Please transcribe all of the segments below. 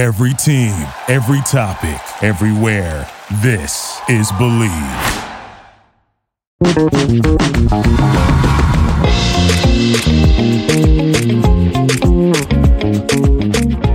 Every team, every topic, everywhere. This is Believe.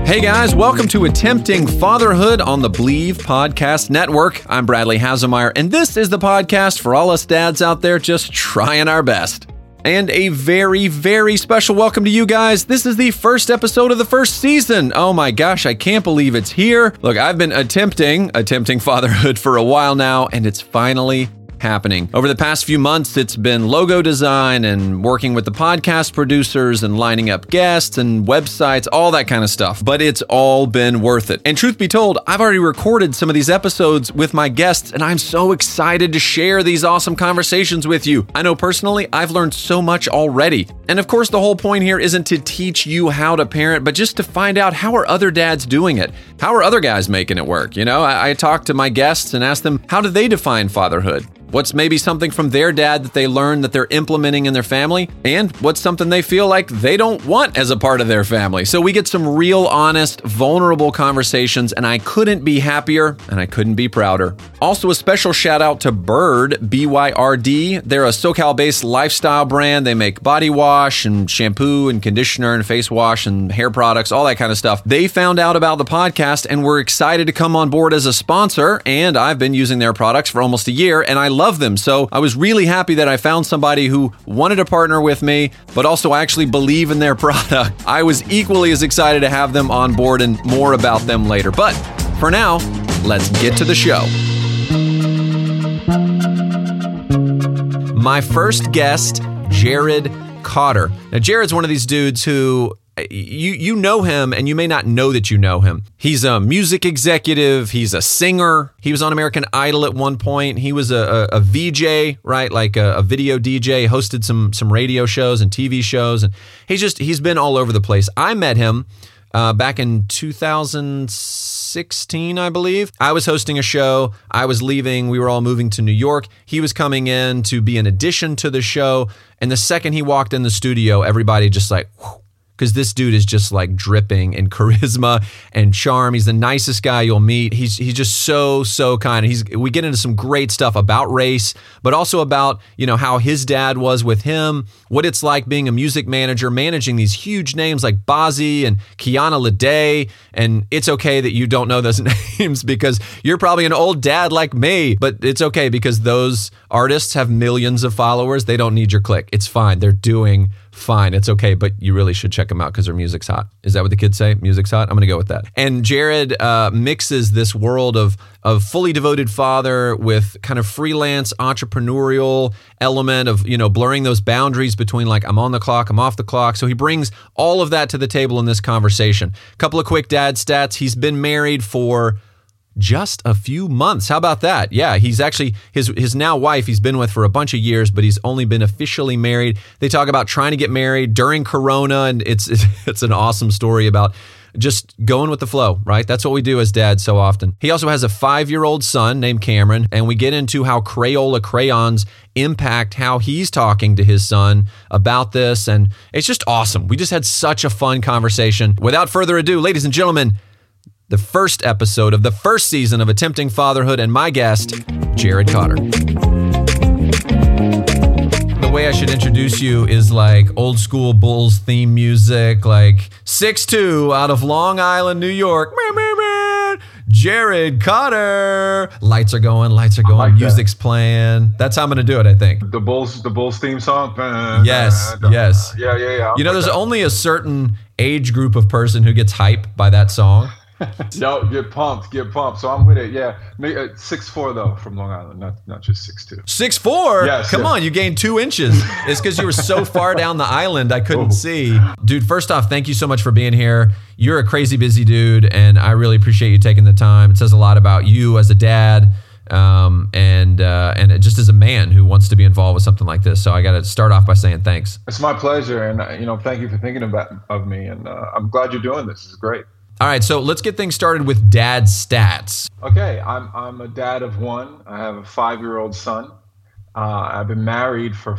Hey guys, welcome to Attempting Fatherhood on the Believe Podcast Network. I'm Bradley Haselmeyer, and this is the podcast for all us dads out there just trying our best. And a very, very special welcome to you guys. This is the first episode of the first season. Oh my gosh, I can't believe it's here. Look, I've been attempting, attempting fatherhood for a while now, and it's finally happening. Over the past few months, it's been logo design and working with the podcast producers and lining up guests and websites, all that kind of stuff. But it's all been worth it. And truth be told, I've already recorded some of these episodes with my guests, and I'm so excited to share these awesome conversations with you. I know personally, I've learned so much already. And of course, the whole point here isn't to teach you how to parent, but just to find out how are other dads doing it? How are other guys making it work? You know, I, I talk to my guests and ask them, how do they define fatherhood? What's maybe something from their dad that they learned that they're implementing in their family? And what's something they feel like they don't want as a part of their family? So we get some real, honest, vulnerable conversations, and I couldn't be happier and I couldn't be prouder. Also, a special shout out to Byrd, B Y R D. They're a SoCal based lifestyle brand. They make body wash and shampoo and conditioner and face wash and hair products, all that kind of stuff. They found out about the podcast and were excited to come on board as a sponsor. And I've been using their products for almost a year, and I love them. So I was really happy that I found somebody who wanted to partner with me, but also actually believe in their product. I was equally as excited to have them on board and more about them later. But for now, let's get to the show. My first guest, Jared Cotter. Now, Jared's one of these dudes who you you know him and you may not know that you know him. He's a music executive, he's a singer. He was on American Idol at one point. He was a, a, a VJ, right? Like a, a, video DJ, hosted some some radio shows and TV shows and he's just he's been all over the place. I met him uh, back in 2016, I believe. I was hosting a show. I was leaving. We were all moving to New York. He was coming in to be an addition to the show. And the second he walked in the studio, everybody just like, because this dude is just like dripping in charisma and charm. He's the nicest guy you'll meet. He's he's just so so kind. He's we get into some great stuff about race, but also about you know how his dad was with him, what it's like being a music manager, managing these huge names like Bazzi and Kiana Lede. And it's okay that you don't know those names because you're probably an old dad like me. But it's okay because those artists have millions of followers. They don't need your click. It's fine. They're doing fine. It's okay, but you really should check them out because their music's hot. Is that what the kids say? Music's hot. I'm going to go with that. And Jared uh, mixes this world of of fully devoted father with kind of freelance entrepreneurial element of you know blurring those boundaries between like I'm on the clock, I'm off the clock. So he brings all of that to the table in this conversation. A couple of quick dad stats. He's been married for just a few months. How about that? Yeah, he's actually his his now wife he's been with for a bunch of years, but he's only been officially married. They talk about trying to get married during corona and it's it's an awesome story about just going with the flow, right? That's what we do as dads so often. He also has a 5-year-old son named Cameron, and we get into how Crayola crayons impact how he's talking to his son about this and it's just awesome. We just had such a fun conversation. Without further ado, ladies and gentlemen, the first episode of the first season of Attempting Fatherhood, and my guest, Jared Cotter. The way I should introduce you is like old school Bulls theme music, like 6 2 out of Long Island, New York. Jared Cotter. Lights are going, lights are going, like music's that. playing. That's how I'm going to do it, I think. The Bulls, the Bulls theme song. Yes, yes. Yeah, yeah, yeah. You know, there's only a certain age group of person who gets hype by that song. Yo, get pumped, get pumped. So I'm with it. Yeah, uh, six four though from Long Island, not not just six two. Six four. Yes. Come yes. on, you gained two inches. It's because you were so far down the island, I couldn't oh. see. Dude, first off, thank you so much for being here. You're a crazy busy dude, and I really appreciate you taking the time. It says a lot about you as a dad. Um, and uh, and just as a man who wants to be involved with something like this, so I got to start off by saying thanks. It's my pleasure, and uh, you know, thank you for thinking about of me, and uh, I'm glad you're doing this. It's great. All right, so let's get things started with dad stats. Okay, I'm I'm a dad of one. I have a five year old son. Uh, I've been married for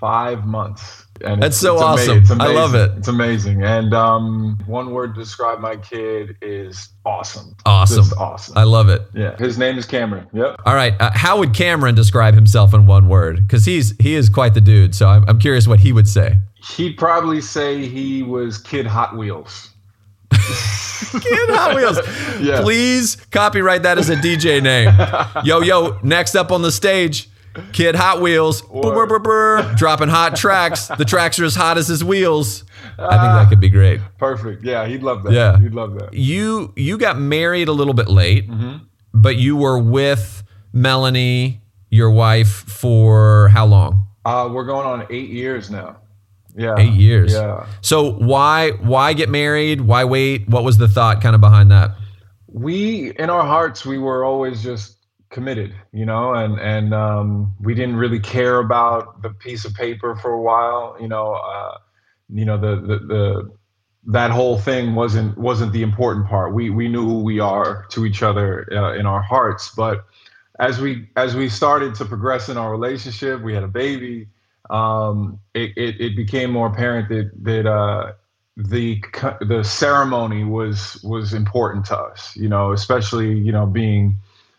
five months. And That's it's- so it's ama- awesome. it's I love it. It's amazing. And um, one word to describe my kid is awesome. Awesome. Just awesome. I love it. yeah. His name is Cameron. Yep. All right, uh, how would Cameron describe himself in one word? Because he's he is quite the dude. So I'm, I'm curious what he would say. He'd probably say he was Kid Hot Wheels. Kid Hot Wheels. Yeah. Please copyright that as a DJ name. Yo, yo, next up on the stage, Kid Hot Wheels. Brr, brr, brr, dropping hot tracks. The tracks are as hot as his wheels. I think that could be great. Perfect. Yeah, he'd love that. Yeah. He'd love that. You you got married a little bit late, but you were with Melanie, your wife, for how long? Uh, we're going on eight years now. Yeah. Eight years. Yeah. So why why get married? Why wait? What was the thought kind of behind that? we in our hearts we were always just committed you know and and um, we didn't really care about the piece of paper for a while you know uh, you know the, the the that whole thing wasn't wasn't the important part we we knew who we are to each other uh, in our hearts but as we as we started to progress in our relationship we had a baby um, it, it, it became more apparent that that uh, the the ceremony was was important to us you know especially you know being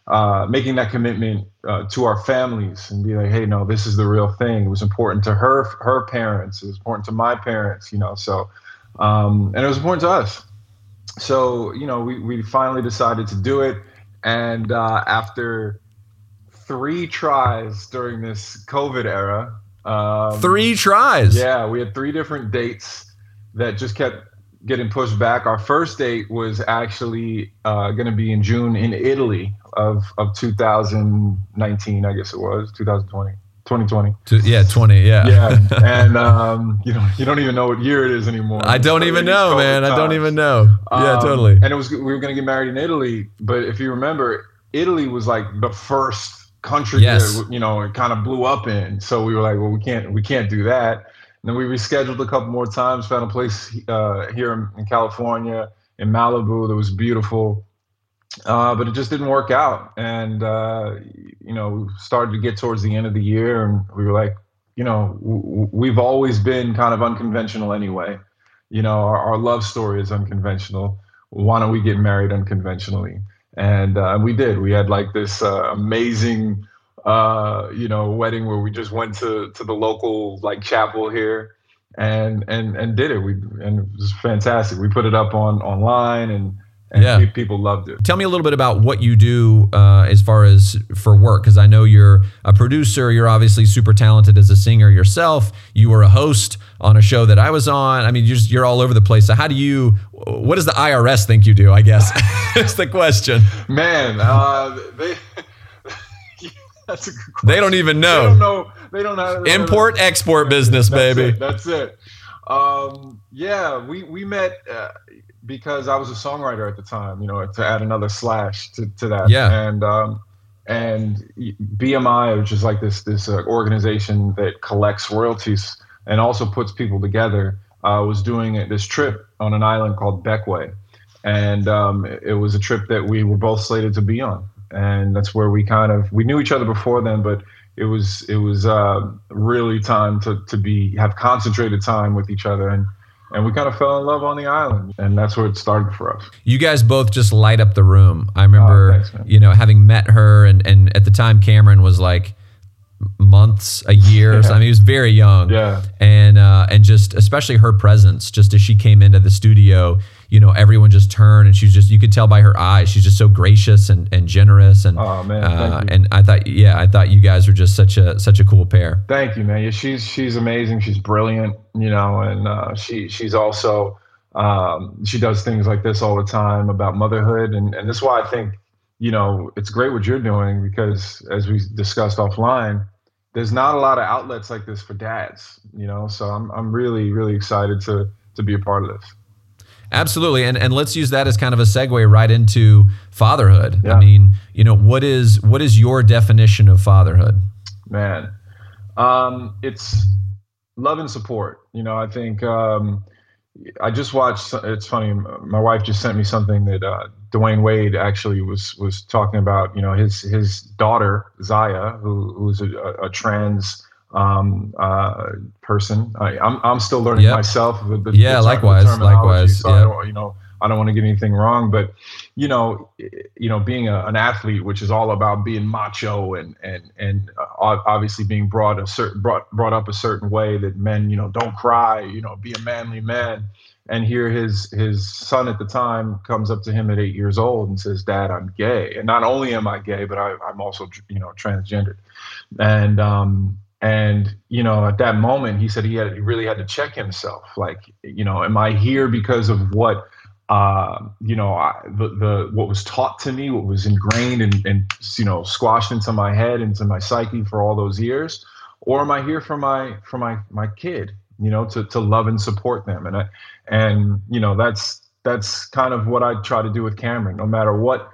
uh, making that commitment uh, to our families and be like hey no this is the real thing. It was important to her her parents. It was important to my parents you know so um, and it was important to us. So you know we, we finally decided to do it. And uh, after three tries during this covid era um, Three tries. yeah, we had three different dates that just kept getting pushed back. Our first date was actually uh, going to be in June in Italy of, of 2019, I guess it was 2020, 2020. Two- yeah, 20. Yeah. Yeah, and um, you know you don't even know what year it is anymore. I don't even know, man. I don't even know. yeah, Um, totally. And it was we were going to get married in Italy, but if you remember, Italy was like the first country Yes. that you know it kind of blew up in. So we were like, well, we can't we can't do that. And then we rescheduled a couple more times, found a place uh, here in, in California, in Malibu, that was beautiful. Uh, but it just didn't work out. And, uh, you know, we started to get towards the end of the year and we were like, you know, w- we've always been kind of unconventional anyway. You know, our, our love story is unconventional. Why don't we get married unconventionally? And uh, we did. We had like this uh, amazing, uh, you know, wedding where we just went to, to the local like chapel here and and and did it. We and it was fantastic. We put it up on online and and Yeah. people loved it. Tell me a little bit about what you do uh, as far as for work, because I know you're a producer. You're obviously super talented as a singer yourself. You were a host on a show that I was on. I mean, you're just, you're all over the place. So how do you? What does the IRS think you do? I guess is the question. Man, uh, they. that's a good question. They don't even They know. don't know. They don't know. they don't know. Import export business, That's baby. It, that's it. Um, yeah, we we met uh, because I was a songwriter at the time. You know, to add another slash to, to that. Yeah. And um, and BMI, which is like this this uh, organization that collects royalties and also puts people together, uh, was doing this trip on an island called Bequia, and um, it was a trip that we were both slated to be on, and that's where we kind of we knew each other before then, but it was it was uh, really time to to be have concentrated time with each other and and we kind of fell in love on the island and that's where it started for us You guys both just light up the room. I remember, Oh, thanks, you know, having met her, and and at the time Cameron was like months, a year. so, I mean, he was very young. Yeah. And uh, and just especially her presence, just as she came into the studio, you know, everyone just turned, and she's just you could tell by her eyes, she's just so gracious and and generous, and Oh, man, uh, and I thought, yeah, I thought you guys were just such a such a cool pair. thank you man. Yeah, she's she's amazing. She's brilliant you know and uh, she she's also um, she does things like this all the time about motherhood. And and this is why I think you know it's great what you're doing because as we discussed offline there's not a lot of outlets like this for dads you know? So I'm I'm really really excited to to be a part of this Absolutely. And and let's use that as kind of a segue right into fatherhood. I mean, you know, what is what is your definition of fatherhood? man um, it's love and support you know i think um, i just watched it's funny my wife just sent me something that uh, dwyane wade actually was was talking about you know his his daughter zaya who who's a, a trans um, uh, person. I, I'm I'm still learning Yep. myself. The, the, Yeah, the likewise, likewise, So yep. you know, I don't want to get anything wrong, but you know, you know, being a, an athlete, which is all about being macho and and and uh, obviously being brought a certain brought brought up a certain way that men, you know, don't cry, you know, be a manly man. And here his his son at the time comes up to him at eight years old and says, "Dad, I'm gay." And not only am I gay, but I, I'm also you know transgendered. And um and you know at that moment he said he had he really had to check himself. Like you know, am I here because of what uh, you know, I, the the what was taught to me, what was ingrained and, and you know squashed into my head, into my psyche for all those years, or am I here for my for my my kid? You know, to to love and support them, and I, and you know that's that's kind of what I try to do with Cameron. No matter what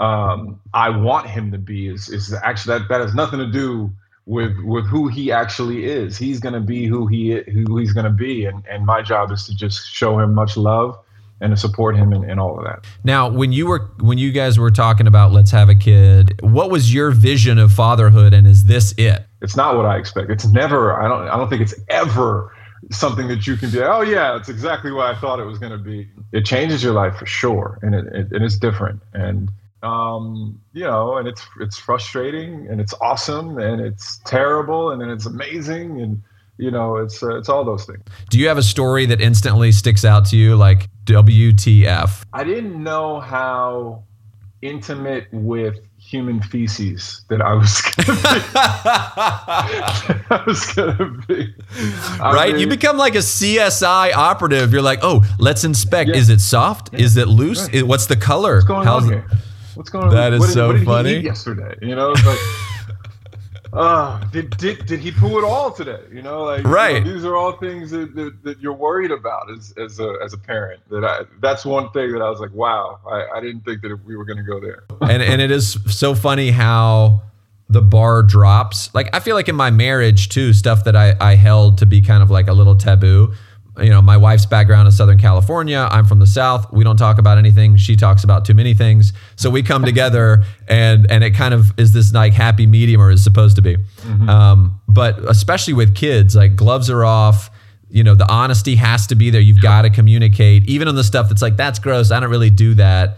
um, I want him to be, is is actually that that has nothing to do with with who he actually is. He's gonna be who he who he's gonna be, and and my job is to just show him much love and to support him in, in all of that. Now, when you were when you guys were talking about let's have a kid, what was your vision of fatherhood and is this it? It's not what I expect. It's never. I don't. I don't think it's ever something that you can be. Oh yeah, it's exactly what I thought it was going to be. It changes your life for sure, and it, it, it is different. And um, you know, and it's it's frustrating, and it's awesome, and it's terrible, and then it's amazing, and you know, it's uh, it's all those things. Do you have a story that instantly sticks out to you like WTF? I didn't know how intimate with human feces that I was gonna be. I was gonna be. I right? you become like a CSI operative. You're like, "Oh, let's inspect. Yeah. Is it soft? Is it loose? Right. What's the color? what's going How's on it- here? What's going on? That is what did, so what did funny. He eat yesterday, you know, it's like. Uh, did, did did he poo it all today? You know, like you know, Right. these are all things that, that, that you're worried about as as a as a parent. That I that's one thing that I was like, wow, I, I didn't think that we were going to go there. and and it is so funny how the bar drops. Like I feel like in my marriage too, stuff that I I held to be kind of like a little taboo. You know, my wife's background is Southern California. I'm from the South. We don't talk about anything. She talks about too many things. So we come together, and and it kind of is this like happy medium, or is supposed to be. Um, but especially with kids, like gloves are off you know the honesty has to be there you've got to communicate even on the stuff that's like that's gross i don't really do that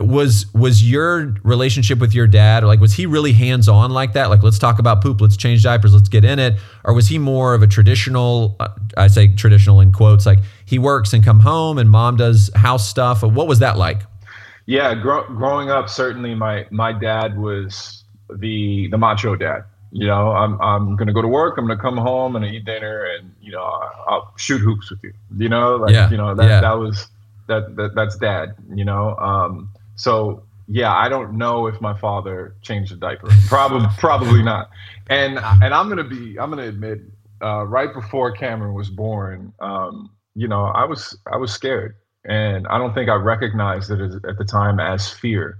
was was your relationship with your dad like was he really hands on like that like let's talk about poop let's change diapers let's get in it or was he more of a traditional uh, i say traditional in quotes like he works and come home and mom does house stuff what was that like Yeah, grow, growing up, certainly my my dad was the the macho dad. You know, I'm I'm gonna go to work. I'm gonna come home and eat dinner, and you know, I'll shoot hoops with you. You know, like Yeah, you know that yeah. that was that, that that's dad. You know, um, so yeah, I don't know if my father changed a diaper. Probably probably not. And and I'm gonna be I'm gonna admit, uh, right before Cameron was born, um, you know, I was I was scared and I don't think I recognized it as, at the time as fear.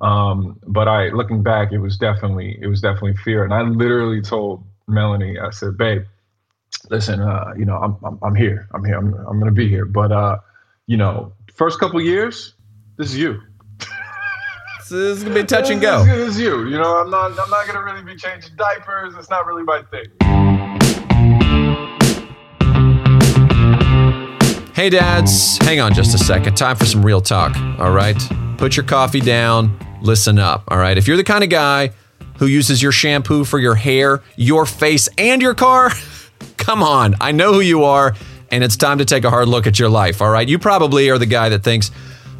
Um, but I, looking back, it was definitely it was definitely fear. And I literally told Melanie, I said, "Babe, listen, uh, you know, I'm, I'm I'm here, I'm here, I'm I'm gonna be here. But uh, you know, first couple years, this is you. This is gonna be touch and go is, this is you. You know, I'm not I'm not gonna really be changing diapers. It's not really my thing. Hey, dads, hang on just a second. Time for some real talk, all right? Put your coffee down, listen up, all right? If you're the kind of guy who uses your shampoo for your hair, your face, and your car, come on, I know who you are, and it's time to take a hard look at your life, all right? You probably are the guy that thinks,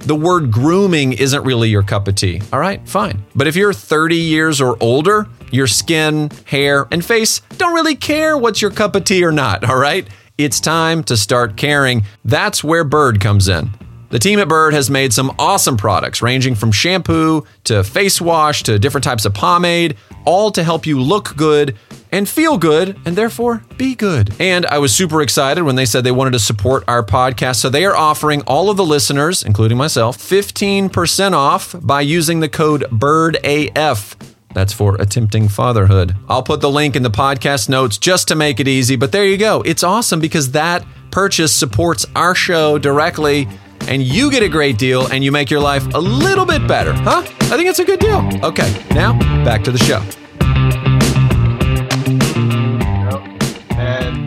the word grooming isn't really your cup of tea. All right, fine. But if you're 30 years or older, your skin, hair, and face don't really care what's your cup of tea or not. All right, it's time to start caring. That's where Byrd comes in. The team at Byrd has made some awesome products ranging from shampoo to face wash to different types of pomade, all to help you look good and feel good and therefore be good. And I was super excited when they said they wanted to support our podcast. So they are offering all of the listeners, including myself, 15% off by using the code BYRDAF. That's for attempting fatherhood. I'll put the link in the podcast notes just to make it easy, but there you go. It's awesome because that purchase supports our show directly and you get a great deal and you make your life a little bit better. Huh? I think it's a good deal. Okay, now back to the show.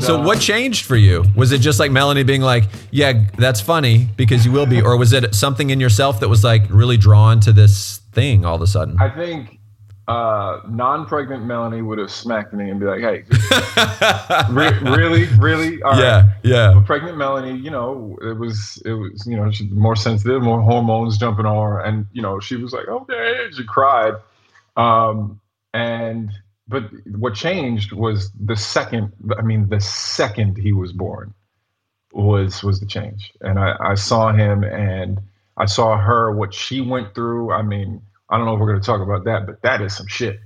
So uh, what changed for you? Was it just like Melanie being like, "Yeah, that's funny because you will be," or was it something in yourself that was like really drawn to this thing all of a sudden? I think uh, non-pregnant Melanie would have smacked me and be like, "Hey, re- really, really? All right." yeah, yeah, But pregnant Melanie, you know, it was it was you know she's more sensitive, more hormones jumping on her, and you know she was like, "Okay," she cried, um, and but what changed was the second. I mean, the second he was born was was the change, and I, I saw him and I saw her what she went through. I mean, I don't know if we're going to talk about that, but that is some shit.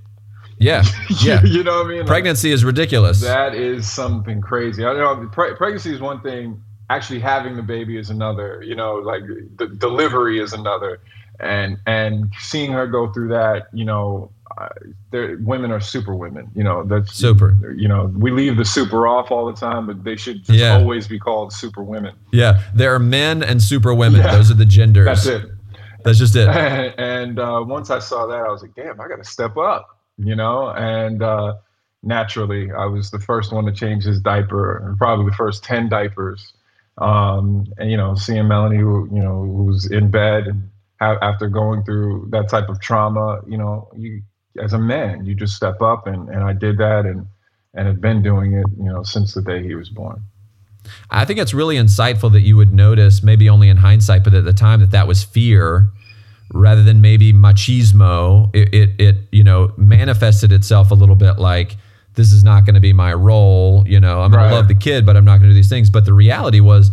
yeah, yeah. you know what I mean? Like, Pregnancy is ridiculous. that is something crazy. I don't know pre- pregnancy is one thing. Actually, having the baby is another. You know, like the delivery is another, and and seeing her go through that. You know, uh, women are super women. You know, that's Super. You know, we leave the super off all the time, but they should just Yeah. always be called super women. Yeah, there are men and super women. Yeah. Those are the genders. That's it. That's just it. and uh, once I saw that, I was like, damn, I got to step up, you know? And uh, naturally, I was the first one to change his diaper, and probably the first 10 diapers. Um, and, you know, seeing Melanie, who, you know, who's in bed and after going through that type of trauma, you know, you, as a man, you just step up. And, and I did that and, and have been doing it, you know, since the day he was born. I think it's really insightful that you would notice, maybe only in hindsight, but at the time that that was fear rather than maybe machismo. It, it, it you know, manifested itself a little bit like this is not going to be my role. You know, I'm going Right. to love the kid, but I'm not going to do these things. But the reality was,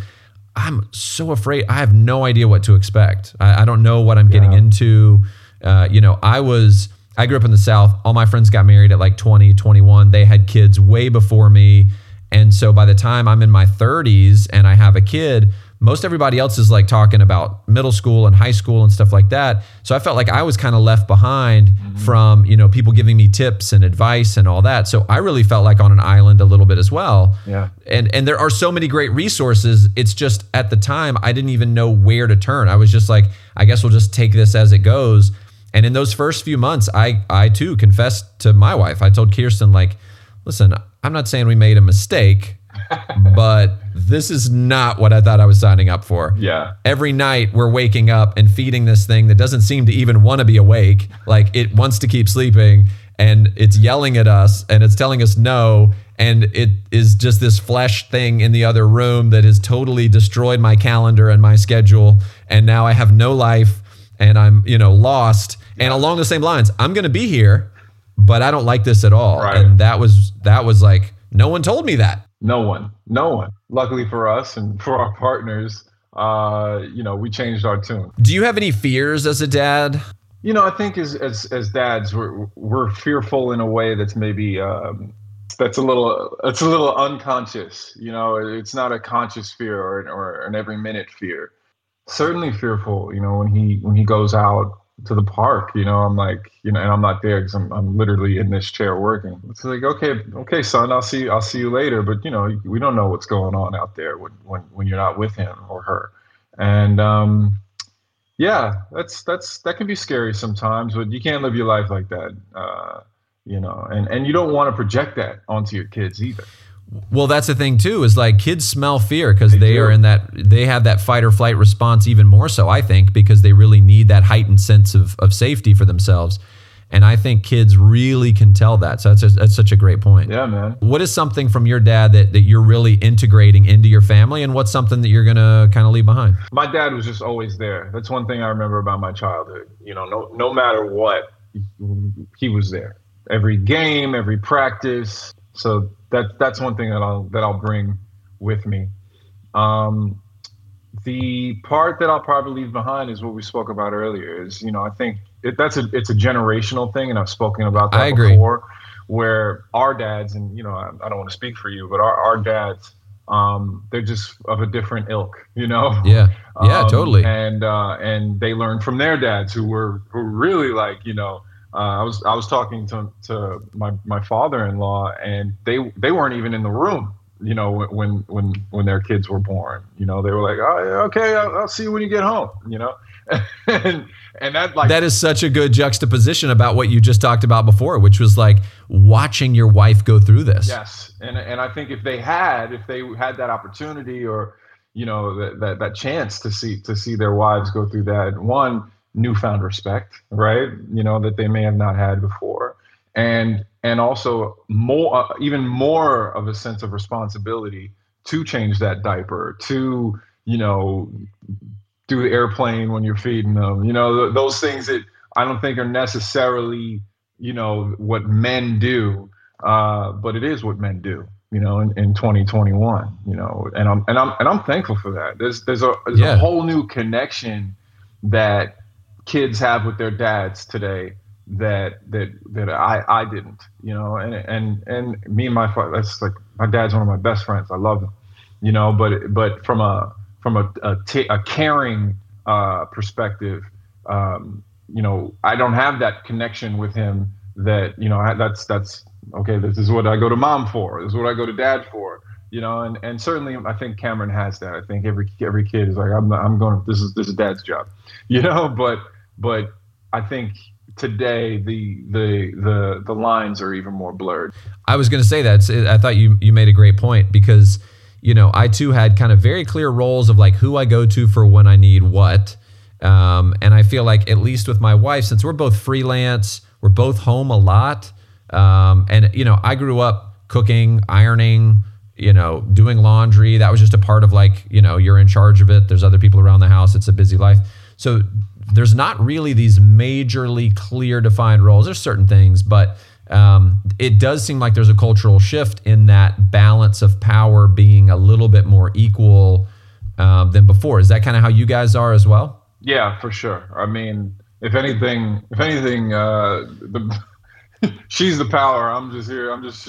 I'm so afraid. I have no idea what to expect. I, I don't know what I'm getting Yeah. into. Uh, you know, I was, I grew up in the South. All my friends got married at like 20, 21. They had kids way before me. And so by the time I'm in my 30s and I have a kid, most everybody else is like talking about middle school and high school and stuff like that. So I felt like I was kind of left behind mm-hmm. from, you know, people giving me tips and advice and all that. So I really felt like on an island a little bit as well Yeah. and and there are so many great resources it's just at the time i didn't even know where to turn i was just like i guess we'll just take this as it goes and in those first few months i i too confessed to my wife i told kirsten like listen i'm not saying we made a mistake but this is not what i thought i was signing up for Yeah. every night we're waking up and feeding this thing that doesn't seem to even want to be awake. Like it wants to keep sleeping and it's yelling at us and it's telling us no. And it is just this flesh thing in the other room that has totally destroyed my calendar and my schedule. And now I have no life and I'm, you know, lost. And along the same lines, I'm going to be here, but I don't like this at all. Right. And that was, that was like, no one told me that. No one, no one. Luckily for us and for our partners, uh, you know, we changed our tune. Do you have any fears as a dad? You know, I think as as as dads, we're we're fearful in a way that's maybe um, that's a little it's a little unconscious. You know, it's not a conscious fear or or an every minute fear. Certainly fearful. You know, when he when he goes out to the park, you know, I'm like, you know, and I'm not there because I'm I'm literally in this chair working. It's like, okay, okay, son, I'll see I'll see you later. But you know, we don't know what's going on out there when when when you're not with him or her, and um yeah, that's that's that can be scary sometimes, but you can't live your life like that, uh, you know. And and you don't want to project that onto your kids either. Well, that's the thing too. Is like kids smell fear because they, They are in that they have that fight or flight response even more so. I think because they really need that heightened sense of of safety for themselves, and I think kids really can tell that. So that's just, that's such a great point. Yeah, man. What is something from your dad that that you're really integrating into your family, and what's something that you're gonna kind of leave behind? My dad was just always there. That's one thing I remember about my childhood. You know, no no matter what, he was there. Every game, every practice. So that that's one thing that I'll that I'll bring with me. Um, the part that I'll probably leave behind is what we spoke about earlier. Is you know I think it, that's a it's a generational thing, and I've spoken about that I agree. before. Where our dads, and you know I, I don't want to speak for you, but our our dads, um, they're just of a different ilk. You know. Yeah, yeah, Um, totally. And uh, and they learned from their dads who were who were really like you know. Uh, I was I was talking to to my, my father-in-law and they they weren't even in the room you know when when when their kids were born. You know they were like oh yeah, okay I'll, I'll see you when you get home you know? And and that like that is such a good juxtaposition about what you just talked about before, which was like watching your wife go through this. Yes, and and I think if they had, if they had that opportunity or you know that that, that chance to see to see their wives go through that one newfound respect, right? You know that they may have not had before, and and also more uh, even more of a sense of responsibility to change that diaper to you know do the airplane when you're feeding them you know th- those things that i don't think are necessarily you know what men do uh, but it is what men do you know in, in 2021 you know and i'm and i'm and i'm thankful for that there's there's a, there's Yeah. a whole new connection that kids have with their dads today that that that I I didn't, you know, and and and me and my father, that's like my dad's one of my best friends. I love him, you know, but but from a from a a, caring uh, perspective, um, you know, I don't have that connection with him. That you know, that's that's okay. This is what I go to mom for. This is what I go to dad for. You know, and, and certainly I think Cameron has that. I think every every kid is like I'm I'm going. This is this is dad's job, you know. But but I think today the the the the lines are even more blurred. I was going to say that. I thought you you made a great point because you know I too had kind of very clear roles of like who I go to for when I need what, um, and I feel like at least with my wife, since we're both freelance, we're both home a lot, um, and you know I grew up cooking, ironing, you know, doing laundry. That was just a part of like you know you're in charge of it. There's other people around the house. It's a busy life, so there's not really these majorly clear defined roles. There's certain things, but um, it does seem like there's a cultural shift in that balance of power being a little bit more equal um, than before. Is that kind of how you guys are as well? Yeah, for sure. I mean, if anything, if anything, uh, the she's the power. I'm just here. I'm just,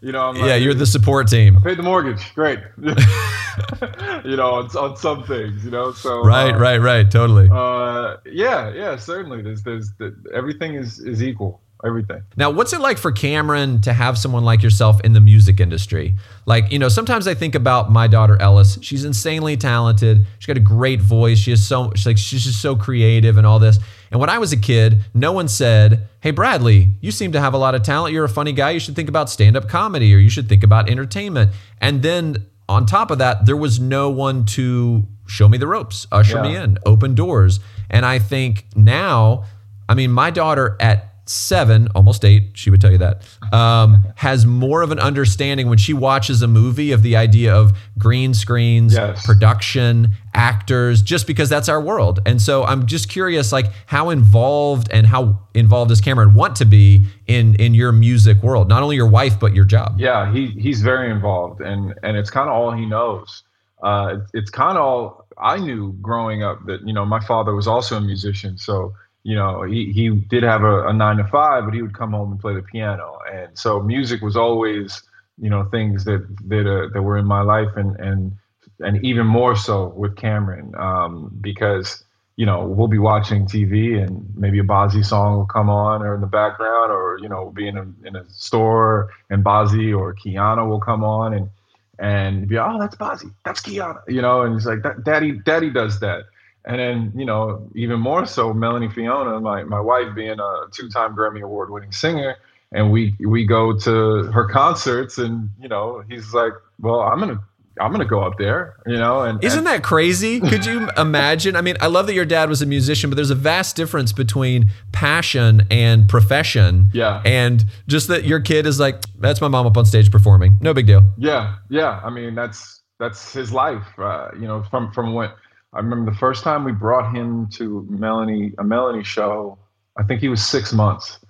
you know, I'm like, yeah, you're the support team. paid the mortgage. Great. you know, on, on some things, you know. So Right, uh, right, right. Totally. Uh, yeah, yeah, certainly. There's, there's, the, everything is is equal. Everything. Now, what's it like for Cameron to have someone like yourself in the music industry? Like, you know, sometimes I think about my daughter Ellis. She's insanely talented. She's got a great voice. She is so she's like she's just so creative and all this. And when I was a kid, no one said, "Hey, Bradley, you seem to have a lot of talent. You're a funny guy. You should think about stand-up comedy or you should think about entertainment." And then on top of that, there was no one to show me the ropes, usher me in, open doors. And I think now, I mean, my daughter at seven, almost eight, she would tell you that, um, has more of an understanding when she watches a movie of the idea of green screens, Yes. production, actors, just because that's our world. And so I'm just curious, like how involved and how involved does Cameron want to be in in your music world? Not only your wife, but your job. Yeah, he he's very involved, and and it's kind of all he knows. Uh, it's, it's kind of all I knew growing up. That you know, my father was also a musician, so you know, he he did have a, a nine to five, but he would come home and play the piano, and so music was always you know things that that uh, that were in my life, and and and even more so with Cameron, um, because you know we'll be watching TV and maybe a Bazzi song will come on or in the background, or you know we'll be in a in a store and Bazzi or Kiana will come on and and be oh that's Bazzi, that's Kiana, you know, and he's like that daddy daddy does that. And then, you know, even more so, Melanie Fiona, my, my wife being a two-time Grammy Award-winning singer, and we we go to her concerts, and you know, he's like, "Well, I'm gonna I'm gonna go up there," you know, and Isn't and, that crazy? Could you imagine? I mean, I love that your dad was a musician, but there's a vast difference between passion and profession. Yeah. And just that your kid is like, that's my mom up on stage performing. No big deal. Yeah, yeah. I mean, that's that's his life. Uh, you know, from from when I remember the first time we brought him to Melanie a Melanie show. I think he was six months,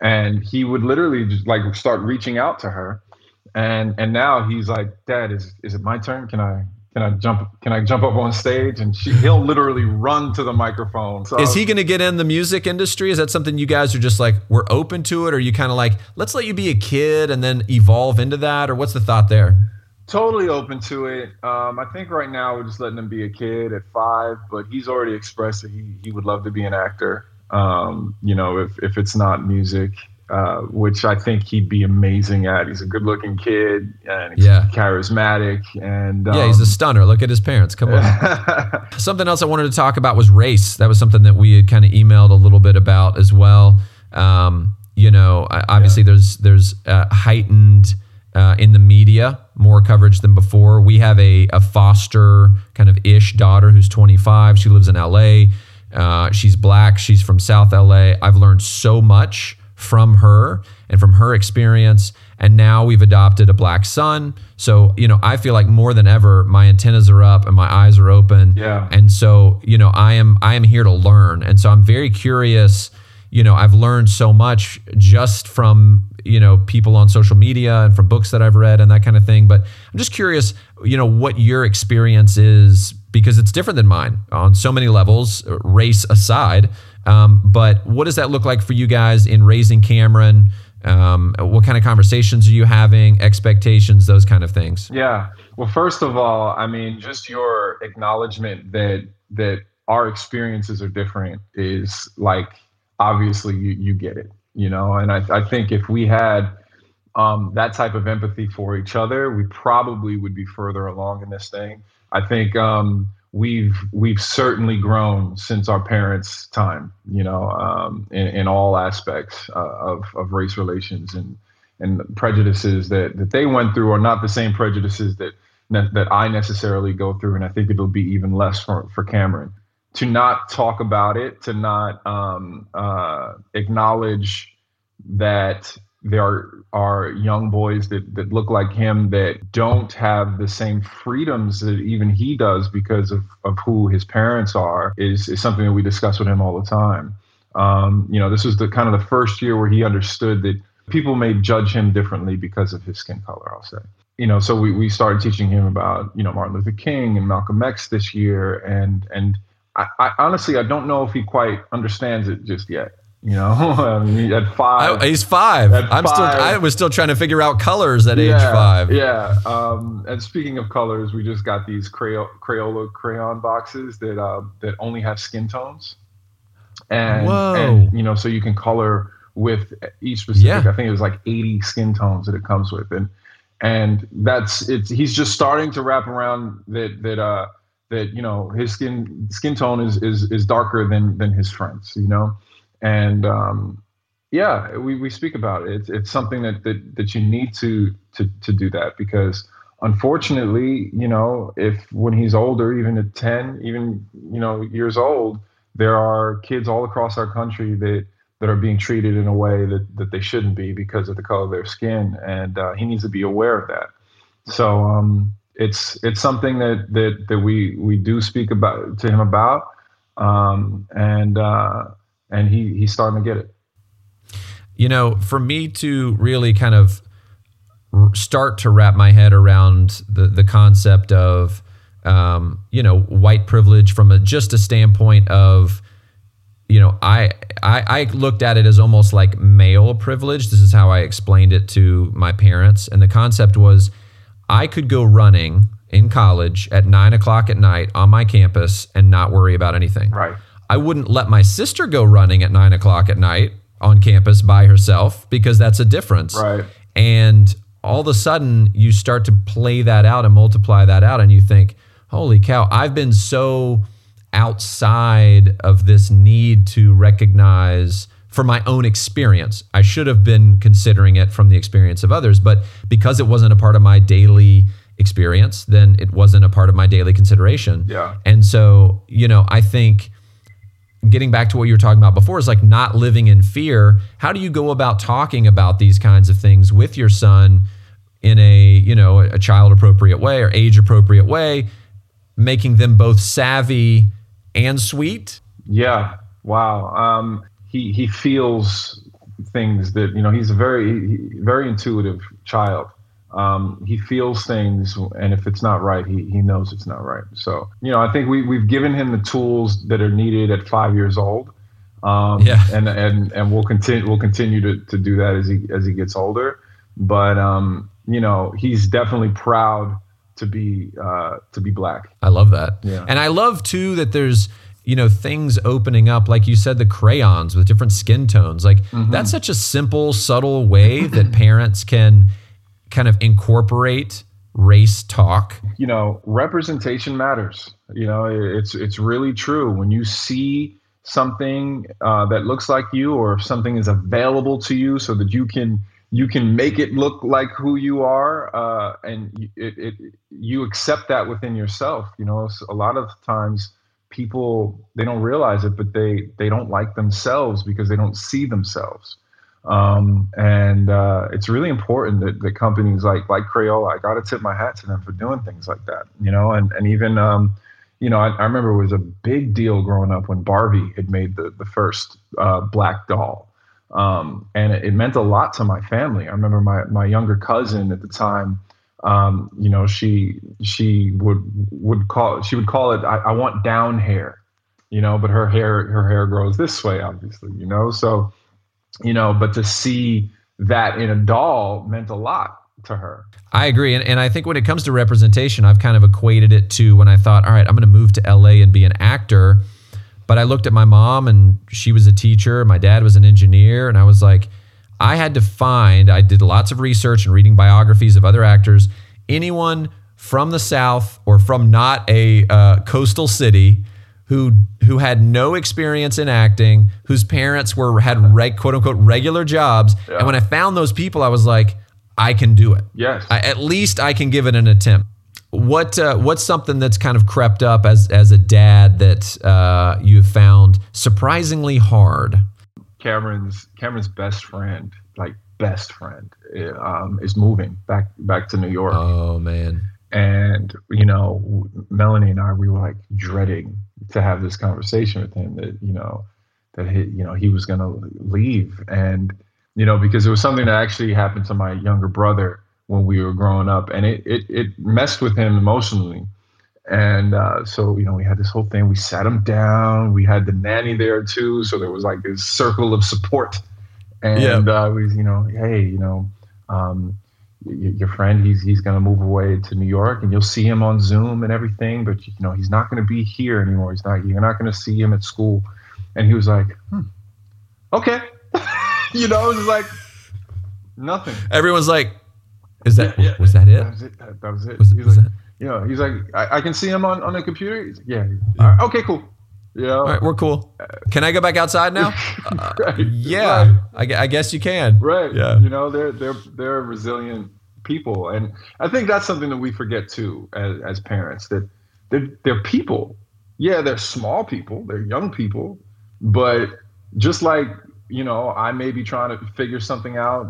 and he would literally just like start reaching out to her, and and now he's like, Dad, is is it my turn? Can I can I jump can I jump up on stage? And she, he'll literally run to the microphone. So Is he going to get in the music industry? Is that something you guys are just like, we're open to it? Or are you kind of like, let's let you be a kid and then evolve into that? Or what's the thought there? Totally open to it. Um, I think right now we're just letting him be a kid at five, but he's already expressed that he, he would love to be an actor. Um, you know, if, if it's not music, uh, which I think he'd be amazing at. He's a good-looking kid and he's Yeah. charismatic, and um, Yeah, he's a stunner. Look at his parents. Come on. something else I wanted to talk about was race. That was something that we had kind of emailed a little bit about as well. Um, you know, obviously there's there's uh, heightened uh, in the media more coverage than before. We have a, a foster kind of ish daughter who's 25. She lives in LA. Uh, she's black. She's from South LA. I've learned so much from her and from her experience. And now we've adopted a black son. So, you know, I feel like more than ever, my antennas are up and my eyes are open. Yeah. And so, you know, I am I am here to learn. And so I'm very curious. You know, I've learned so much just from, you know, people on social media and from books that I've read and that kind of thing. But I'm just curious, you know, what your experience is because it's different than mine on so many levels, race aside. Um, but what does that look like for you guys in raising Cameron? Um, what kind of conversations are you having? Expectations, those kind of things. Yeah. Well, first of all, I mean, just your acknowledgement that that our experiences are different is like obviously you you get it, you know. And I I think if we had um, that type of empathy for each other, we probably would be further along in this thing. I think um, we've we've certainly grown since our parents' time, you know, um, in, in all aspects uh, of of race relations and and prejudices that that they went through are not the same prejudices that that I necessarily go through, and I think it'll be even less for for Cameron to not talk about it, to not um, uh, acknowledge that there are, young boys that, that look like him that don't have the same freedoms that even he does because of, of who his parents are is, is something that we discuss with him all the time. Um, you know, this was the kind of the first year where he understood that people may judge him differently because of his skin color, I'll say. You know, so we, we started teaching him about, you know, Martin Luther King and Malcolm X this year. And, and I, I honestly, I don't know if he quite understands it just yet. You know, I mean, at five, I, he's five. At I'm still. I was still trying to figure out colors at age five. Yeah. Um, and speaking of colors, we just got these Crayo- Crayola crayon boxes that uh, that only have skin tones. And, and you know, so you can color with each specific. Yeah. I think it was like 80 skin tones that it comes with, and and that's it's. He's just starting to wrap around that that uh that you know his skin skin tone is is is darker than than his friends. You know, and um, yeah, we, we speak about it. It's, it's something that, that, that you need to, to, to do that because unfortunately, you know, if when he's older, even at 10, even, you know, years old, there are kids all across our country that, that are being treated in a way that, that they shouldn't be because of the color of their skin. And uh, he needs to be aware of that. So um, it's, it's something that, that, that we, we do speak about to him about. Um, and, uh, and he, he's starting to get it. You know, for me to really kind of start to wrap my head around the the concept of, um, you know, white privilege from a, just a standpoint of, you know, I, I I looked at it as almost like male privilege. This is how I explained it to my parents, and the concept was, I could go running in college at nine o'clock at night on my campus and not worry about anything. Right. I wouldn't let my sister go running at nine o'clock at night on campus by herself because that's a difference. Right. And all of a sudden, you start to play that out and multiply that out, and you think, holy cow, I've been so outside of this need to recognize for my own experience. I should have been considering it from the experience of others, but because it wasn't a part of my daily experience, then it wasn't a part of my daily consideration. Yeah. And so, you know, I think getting back to what you were talking about before is like not living in fear. How do you go about talking about these kinds of things with your son in a, you know, a child appropriate way or age appropriate way, making them both savvy and sweet? Yeah. Wow. Um, he he feels things that you know. He's a very very intuitive child. Um, he feels things, and if it's not right, he he knows it's not right. So you know, I think we we've given him the tools that are needed at five years old. Um, Yeah. And and and we'll continue we'll continue to to do that as he as he gets older. But um, you know, he's definitely proud to be uh, to be black. I love that. Yeah. And I love too that there's you know things opening up like you said the crayons with different skin tones. Like that's such a simple subtle way that parents can kind of incorporate race talk. You know representation matters. You know it's it's really true. When you see something uh, that looks like you or if something is available to you so that you can you can make it look like who you are uh, and it, it, you accept that within yourself. You know a lot of times people they don't realize it but they they don't like themselves because they don't see themselves um, and uh, it's really important that, that companies like like Crayola, I got to tip my hat to them for doing things like that, you know, and and even um, you know, I, I, remember it was a big deal growing up when Barbie had made the the first uh, black doll, um, and it, it, meant a lot to my family. I remember my my younger cousin at the time. Um, you know, she she would would call she would call it I, I want down hair, you know, but her hair her hair grows this way, obviously, you know, so you know, but to see that in a doll meant a lot to her. I agree. And, and I think when it comes to representation, I've kind of equated it to when I thought, all right, I'm going to move to LA and be an actor. But I looked at my mom and she was a teacher, my dad was an engineer. And I was like, I had to find, I did lots of research and reading biographies of other actors, anyone from the South or from not a uh, coastal city who who had no experience in acting, whose parents were had reg, quote unquote regular jobs, yeah. and when I found those people, I was like, I can do it. Yes, I, at least I can give it an attempt. What uh, what's something that's kind of crept up as as a dad that uh, you have found surprisingly hard? Cameron's Cameron's best friend, like best friend, um, is moving back back to New York. Oh man. And you know melanie and i we were like dreading to have this conversation with him that you know that he you know he was going to leave. And you know because it was something that actually happened to my younger brother when we were growing up. And it it, it messed with him emotionally and uh, so you know we had this whole thing. We sat him down. We had the nanny there too. So there was like this circle of support. And yeah. uh, we you know hey you know um, your friend he's he's going to move away to New York and you'll see him on Zoom and everything but you know he's not going to be here anymore. He's not you're not going to see him at school. And he was like hmm, okay. You know it was like nothing. Everyone's like is that yeah, was that it? That was it. That, that was it. Was, was like, that? You know he's like I, I, can see him on on the computer like, yeah, yeah. okay cool yeah. All right, we're cool. Can I go back outside now? Uh, yeah, right. I, I, guess you can. Right. Yeah. You know, they're they're they're resilient people, and I think that's something that we forget too as, as parents that they're they're people. Yeah, they're small people. They're young people, but just like you know, I may be trying to figure something out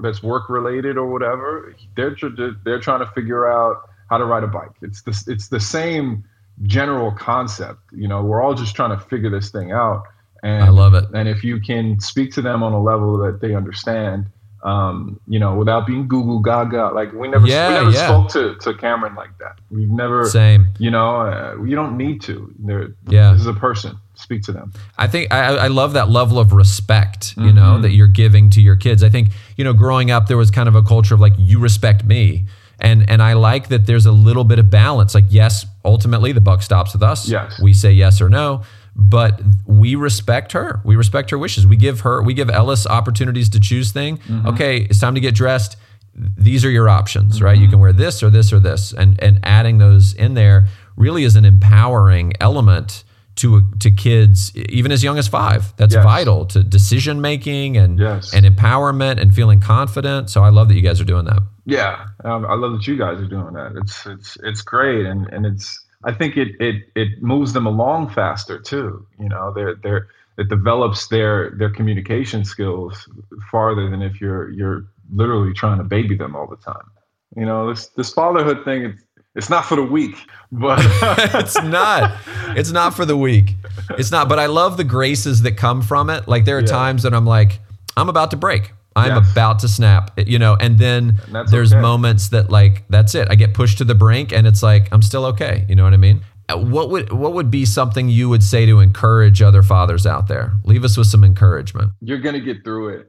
that's work related or whatever. They're they're trying to figure out how to ride a bike. It's the it's the same general concept. You know, we're all just trying to figure this thing out. And I love it. And if you can speak to them on a level that they understand, um, you know, without being Google Gaga, like we never, yeah, we never yeah. spoke to, to Cameron like that. We've never, same. You know, uh, you don't need to. They're, yeah, this is a person. Speak to them. I think I, I love that level of respect. You mm-hmm. know that you're giving to your kids. I think you know, growing up, there was kind of a culture of like you respect me and and I like that there's a little bit of balance. Like yes, ultimately the buck stops with us. Yes, we say yes or no, but we respect her. We respect her wishes. We give her we give Ellis opportunities to choose thing. Mm-hmm. Okay, it's time to get dressed. These are your options, mm-hmm. right? You can wear this or this or this, and and adding those in there really is an empowering element to to kids even as young as five. That's yes. vital to decision making and yes. and empowerment and feeling confident. So I love that you guys are doing that. Yeah, um, I love that you guys are doing that. It's it's it's great, and and it's I think it it it moves them along faster too. You know, they're they're it develops their their communication skills farther than if you're you're literally trying to baby them all the time. You know, this this fatherhood thing. It's, it's not for the weak, but it's not. It's not for the weak. It's not. But I love the graces that come from it. Like there are yeah. times that I'm like, I'm about to break. I'm yes. about to snap, you know, and then and there's okay. moments that like that's it. I get pushed to the brink, and it's like I'm still okay. You know what I mean? Uh, what would what would be something you would say to encourage other fathers out there? Leave us with some encouragement. You're gonna get through it.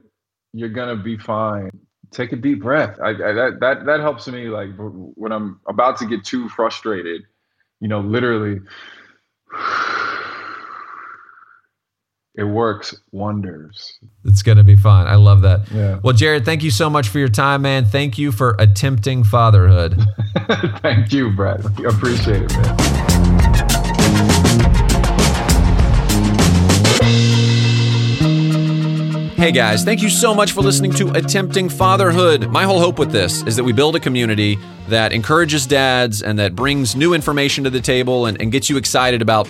You're gonna be fine take a deep breath. I, I, that that that helps me like when I'm about to get too frustrated, you know, literally it works wonders. It's going to be fun. I love that. Yeah. Well, Jared, thank you so much for your time, man. Thank you for attempting fatherhood. thank you, Brad. Appreciate it, man. Hey guys, thank you so much for listening to Attempting Fatherhood. My whole hope with this is that we build a community that encourages dads and that brings new information to the table and, and gets you excited about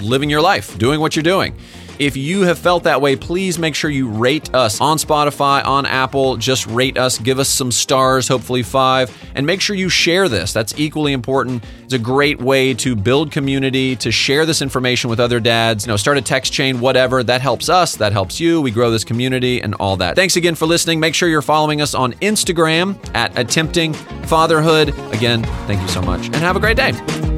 living your life, doing what you're doing. If you have felt that way, please make sure you rate us on Spotify, on Apple. Just rate us, give us some stars, hopefully five, and make sure you share this. That's equally important. It's a great way to build community, to share this information with other dads. You know, start a text chain, whatever. That helps us, that helps you. We grow this community and all that. Thanks again for listening. Make sure you're following us on Instagram at Attempting Fatherhood. Again, thank you so much and have a great day.